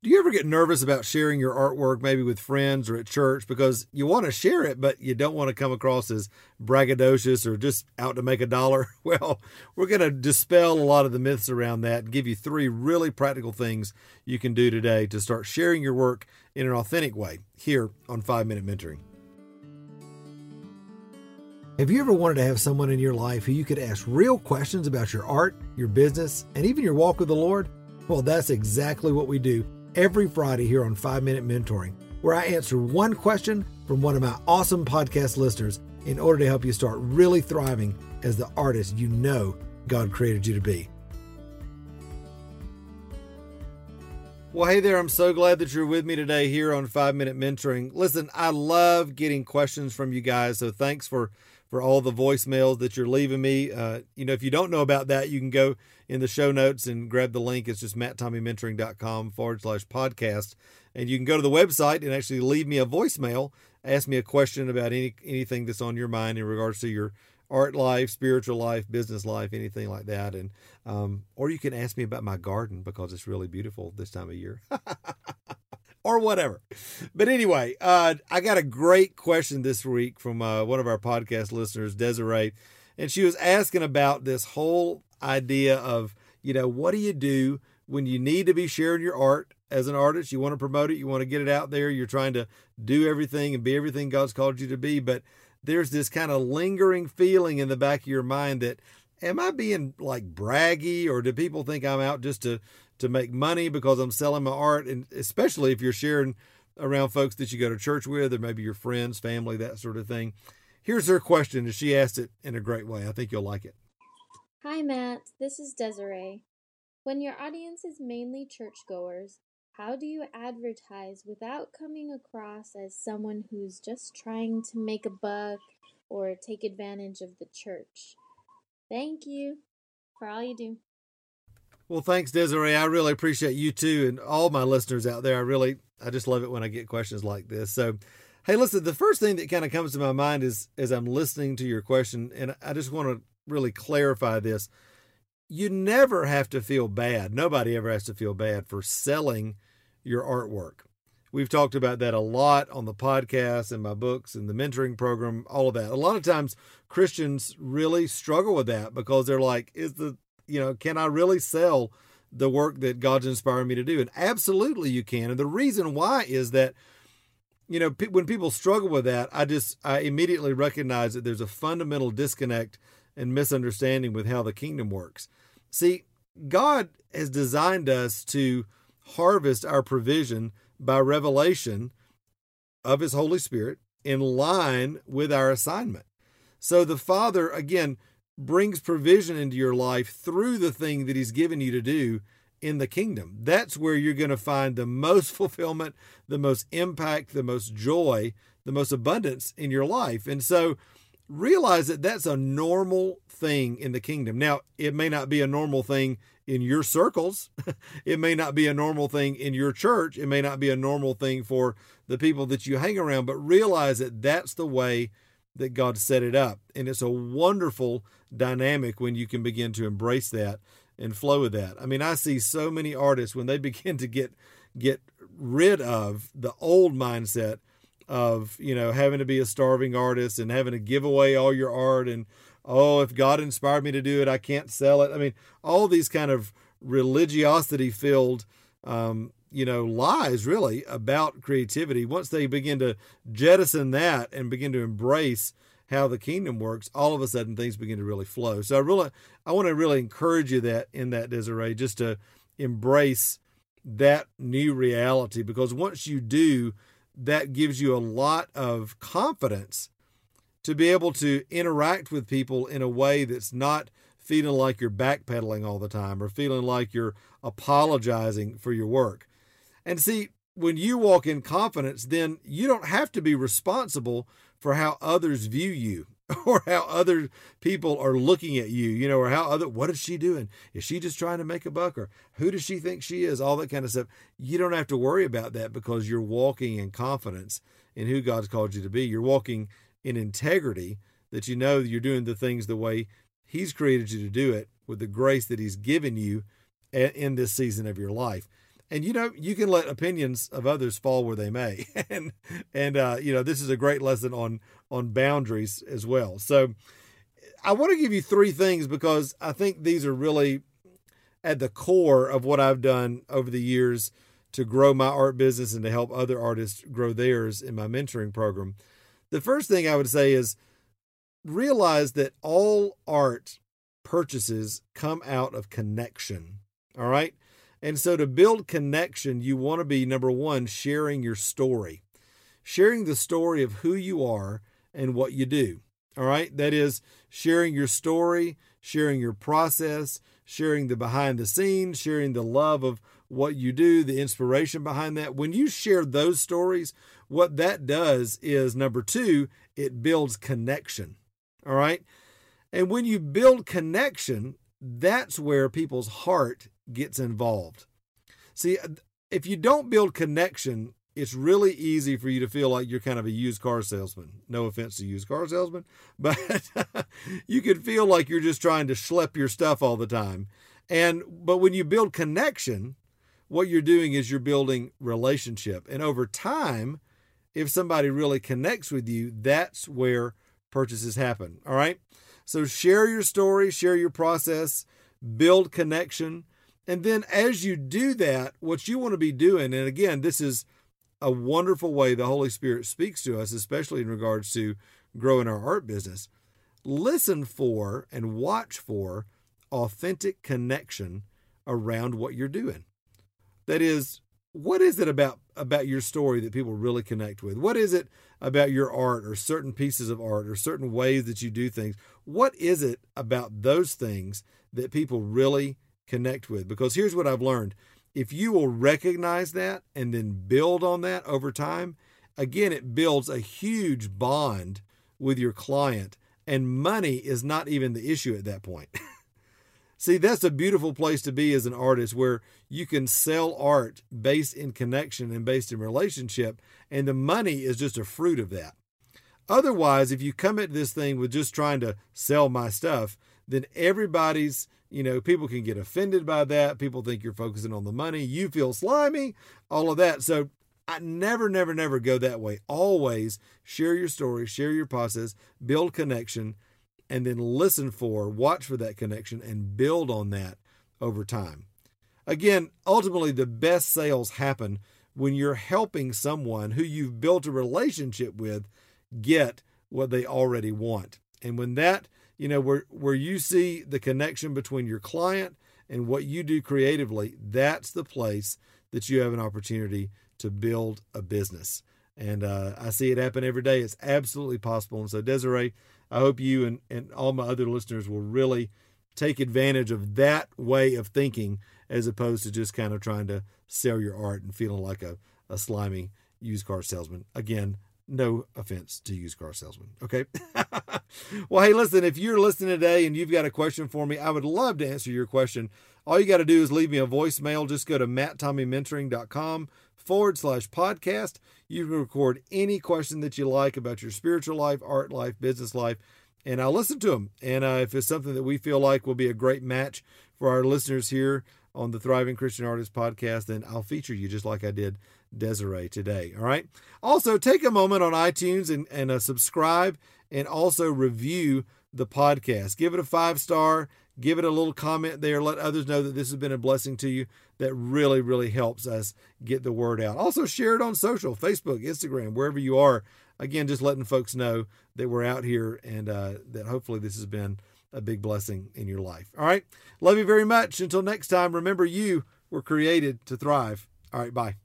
Do you ever get nervous about sharing your artwork, maybe with friends or at church, because you want to share it, but you don't want to come across as braggadocious or just out to make a dollar? Well, we're going to dispel a lot of the myths around that and give you three really practical things you can do today to start sharing your work in an authentic way here on 5 Minute Mentoring. Have you ever wanted to have someone in your life who you could ask real questions about your art, your business, and even your walk with the Lord? Well, that's exactly what we do every Friday here on 5 Minute Mentoring, where I answer one question from one of my awesome podcast listeners in order to help you start really thriving as the artist you know God created you to be. Well, hey there. I'm so glad that you're with me today here on 5 Minute Mentoring. Listen, I love getting questions from you guys, so thanks for for all the voicemails that you're leaving me. Uh, you know, if you don't know about that, you can go in the show notes and grab the link. It's just matttommeymentoring.com forward slash podcast. And you can go to the website and actually leave me a voicemail, ask me a question about any anything that's on your mind in regards to your art life, spiritual life, business life, anything like that. And um, or you can ask me about my garden because it's really beautiful this time of year. or whatever. But anyway, uh, I got a great question this week from uh, one of our podcast listeners, Desiree, and she was asking about this whole idea of, you know, what do you do when you need to be sharing your art as an artist? You want to promote it, you want to get it out there, you're trying to do everything and be everything God's called you to be, but there's this kind of lingering feeling in the back of your mind that am I being like braggy or do people think I'm out just to to make money because I'm selling my art and especially if you're sharing around folks that you go to church with or maybe your friends, family, that sort of thing. Here's her question and she asked it in a great way. I think you'll like it. Hi Matt, this is Desiree. When your audience is mainly churchgoers, how do you advertise without coming across as someone who's just trying to make a buck or take advantage of the church? Thank you for all you do. Well, thanks, Desiree. I really appreciate you too, and all my listeners out there. I really, I just love it when I get questions like this. So, hey, listen, the first thing that kind of comes to my mind is as I'm listening to your question, and I just want to really clarify this. You never have to feel bad. Nobody ever has to feel bad for selling your artwork. We've talked about that a lot on the podcast and my books and the mentoring program, all of that. A lot of times Christians really struggle with that because they're like, is the, you know, can I really sell the work that God's inspired me to do? And absolutely you can. And the reason why is that, you know, when people struggle with that, I just, I immediately recognize that there's a fundamental disconnect and misunderstanding with how the kingdom works. See, God has designed us to harvest our provision by revelation of his Holy Spirit in line with our assignment. So the Father, again, brings provision into your life through the thing that he's given you to do in the kingdom. That's where you're going to find the most fulfillment, the most impact, the most joy, the most abundance in your life. And so realize that that's a normal thing in the kingdom. Now, it may not be a normal thing in your circles. it may not be a normal thing in your church. It may not be a normal thing for the people that you hang around, but realize that that's the way that God set it up. And it's a wonderful dynamic when you can begin to embrace that and flow with that. I mean, I see so many artists when they begin to get get rid of the old mindset of you know having to be a starving artist and having to give away all your art and oh if god inspired me to do it i can't sell it i mean all these kind of religiosity filled um, you know lies really about creativity once they begin to jettison that and begin to embrace how the kingdom works all of a sudden things begin to really flow so i really i want to really encourage you that in that desiree just to embrace that new reality because once you do that gives you a lot of confidence to be able to interact with people in a way that's not feeling like you're backpedaling all the time or feeling like you're apologizing for your work. And see, when you walk in confidence, then you don't have to be responsible for how others view you. or how other people are looking at you, you know, or how other, what is she doing? Is she just trying to make a buck or who does she think she is? All that kind of stuff. You don't have to worry about that because you're walking in confidence in who God's called you to be. You're walking in integrity that you know you're doing the things the way He's created you to do it with the grace that He's given you in this season of your life. And you know you can let opinions of others fall where they may. And and uh, you know this is a great lesson on on boundaries as well. So i want to give you three things because i think these are really at the core of what i've done over the years to grow my art business and to help other artists grow theirs in my mentoring program. The first thing i would say is realize that all art purchases come out of connection all right and so to build connection, you want to be number one, sharing your story, sharing the story of who you are and what you do. All right. That is sharing your story, sharing your process, sharing the behind the scenes, sharing the love of what you do, the inspiration behind that. When you share those stories, what that does is number two, it builds connection. All right. And when you build connection, that's where people's heart gets involved. See, uh, if you don't build connection, it's really easy for you to feel like you're kind of a used car salesman. No offense to used car salesman, but you could feel like you're just trying to schlep your stuff all the time. And but when you build connection, what you're doing is you're building relationship. And over time, if somebody really connects with you, that's where purchases happen. All right? So share your story, share your process, build connection. And then as you do that, what you want to be doing, and again, this is a wonderful way the Holy Spirit speaks to us, especially in regards to growing our art business. Listen for and watch for authentic connection around what you're doing. That is, what is it about about your story that people really connect with? What is it about your art or certain pieces of art or certain ways that you do things? What is it about those things that people really connect with. Because here's what I've learned if you will recognize that and then build on that over time, again, it builds a huge bond with your client, and money is not even the issue at that point. See, that's a beautiful place to be as an artist where you can sell art based in connection and based in relationship, and the money is just a fruit of that. Otherwise, if you come at this thing with just trying to sell my stuff, then everybody's you know, people can get offended by that. People think you're focusing on the money. You feel slimy, all of that. So I never, never, never go that way. Always share your story, share your process, build connection, and then listen for, watch for that connection and build on that over time. Again, ultimately, the best sales happen when you're helping someone who you've built a relationship with get what they already want. And when that you know, where where you see the connection between your client and what you do creatively, that's the place that you have an opportunity to build a business. And uh, I see it happen every day. It's absolutely possible. And so, Desiree, I hope you and, and all my other listeners will really take advantage of that way of thinking as opposed to just kind of trying to sell your art and feeling like a, a slimy used car salesman. Again, no offense to used car salesmen. Okay. well, hey, listen, if you're listening today and you've got a question for me, I would love to answer your question. All you got to do is leave me a voicemail. Just go to matttommeymentoring.com forward slash podcast. You can record any question that you like about your spiritual life, art life, business life, and I'll listen to them. And uh, if it's something that we feel like will be a great match for our listeners here on the Thriving Christian Artist podcast, then I'll feature you just like I did Desiree today. All right. Also, take a moment on iTunes and, and uh, subscribe and also review the podcast. Give it a five star, give it a little comment there. Let others know that this has been a blessing to you. That really, really helps us get the word out. Also, share it on social Facebook, Instagram, wherever you are. Again, just letting folks know that we're out here and uh, that hopefully this has been a big blessing in your life. All right. Love you very much. Until next time, remember you were created to thrive. All right. Bye.